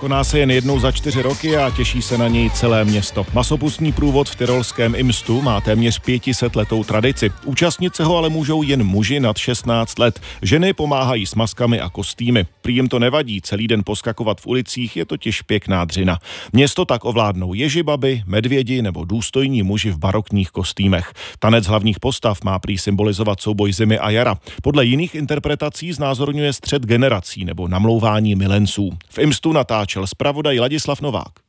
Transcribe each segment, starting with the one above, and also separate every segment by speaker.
Speaker 1: Koná se jen jednou za čtyři roky a těší se na něj celé město. Masopustní průvod v tyrolském Imstu má téměř 500 letou tradici. Účastnit se ho ale můžou jen muži nad 16 let. Ženy pomáhají s maskami a kostýmy. Prý jim to nevadí celý den poskakovat v ulicích, je totiž pěkná dřina. Město tak ovládnou ježibaby, medvědi nebo důstojní muži v barokních kostýmech. Tanec hlavních postav má prý symbolizovat souboj zimy a jara. Podle jiných interpretací znázorňuje střed generací nebo namlouvání milenců. V Imstu natáčel zpravodaj Ladislav Novák.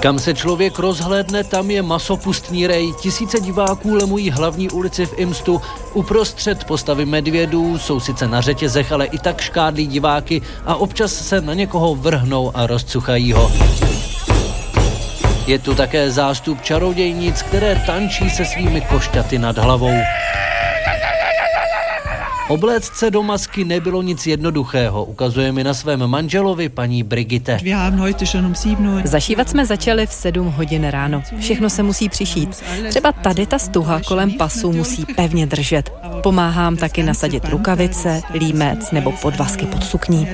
Speaker 2: Kam se člověk rozhlédne, tam je masopustní rej. Tisíce diváků lemují hlavní ulici v Imstu. Uprostřed postavy medvědů jsou sice na řetězech, ale i tak škádlí diváky a občas se na někoho vrhnou a rozcuchají ho. Je tu také zástup čarodějnic, které tančí se svými košťaty nad hlavou. Obléct se do masky nebylo nic jednoduchého, ukazuje mi na svém manželovi paní Brigitte.
Speaker 3: Um Zašívat jsme začali v 7 hodin ráno. Všechno se musí přišít. Třeba tady ta stuha kolem pasu musí pevně držet. Pomáhám taky nasadit rukavice, límec nebo podvazky pod sukní.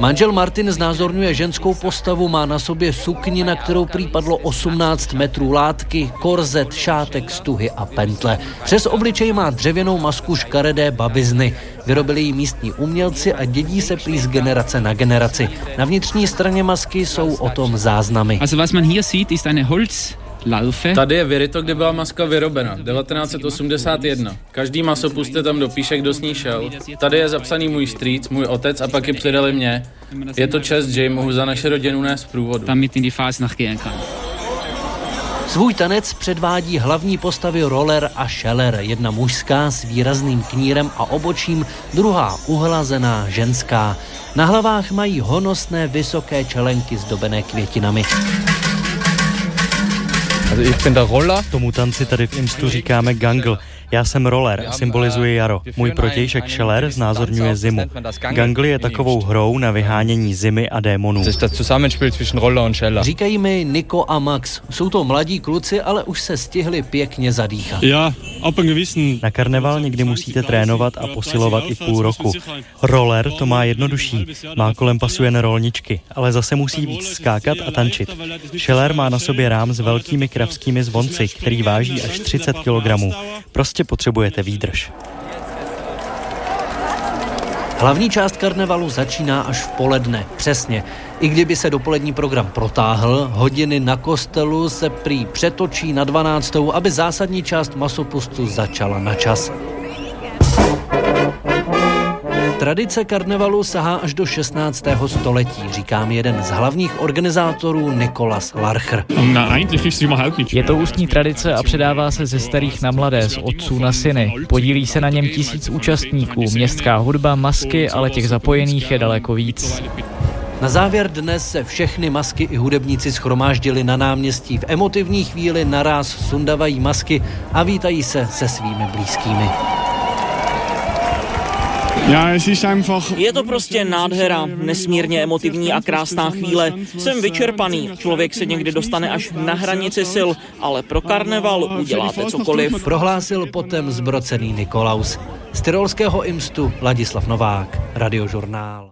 Speaker 2: Manžel Martin znázorňuje ženskou postavu, má na sobě sukni, na kterou případlo 18 metrů látky, korzet, šátek, stuhy a pentle. Přes obličej má dřevěnou masku škaredé babizny. Vyrobili ji místní umělci a dědí se prý z generace na generaci. Na vnitřní straně masky jsou o tom záznamy.
Speaker 4: Also was man hier sieht, ist eine Holz
Speaker 5: Laufe. Tady je Virito, kde byla maska vyrobena, 1981. Každý masopust tam dopíše, kdo s ní šel. Tady je zapsaný můj strýc, můj otec a pak ji předali mě. Je to čest, že ji mohu za naše rodinu nést v průvodu.
Speaker 4: Damit in die Fasnacht gehen kann.
Speaker 2: Svůj tanec předvádí hlavní postavy Roller a Scheller, jedna mužská s výrazným knírem a obočím, druhá uhlazená ženská. Na hlavách mají honosné vysoké čelenky zdobené květinami.
Speaker 6: Also ich bin der Roller. Tomu tanci tady v Imstu říkáme Gangl. Já jsem roller a symbolizuji jaro. Můj protějšek Scheller znázorňuje zimu. Gangly je takovou hrou na vyhánění zimy a démonů.
Speaker 2: Říkají mi Niko a Max. Jsou to mladí kluci, ale už se stihli pěkně zadýchat.
Speaker 6: Na karneval někdy musíte trénovat a posilovat i půl roku. Roller to má jednodušší. Má kolem pasu jen rolničky, ale zase musí víc skákat a tančit. Scheller má na sobě rám s velkými kravskými zvonci, který váží až 30 kg. Prostě potřebujete výdrž.
Speaker 2: Hlavní část karnevalu začíná až v poledne, přesně. I kdyby se dopolední program protáhl, hodiny na kostelu se prý přetočí na 12. aby zásadní část masopustu začala na čas. Tradice karnevalu sahá až do 16. století, říká mi jeden z hlavních organizátorů Nikolas Larcher.
Speaker 7: Je to ústní tradice a předává se ze starých na mladé, z otců na syny. Podílí se na něm tisíc účastníků, městská hudba, masky, ale těch zapojených je daleko víc.
Speaker 2: Na závěr dnes se všechny masky i hudebníci schromáždili na náměstí. V emotivní chvíli naraz sundavají masky a vítají se se svými blízkými.
Speaker 8: Je to prostě nádhera, nesmírně emotivní a krásná chvíle. Jsem vyčerpaný, člověk se někdy dostane až na hranici sil, ale pro karneval uděláte cokoliv.
Speaker 2: Prohlásil potom zbrocený Nikolaus. Z tyrolského Imstu Ladislav Novák, Radiožurnál.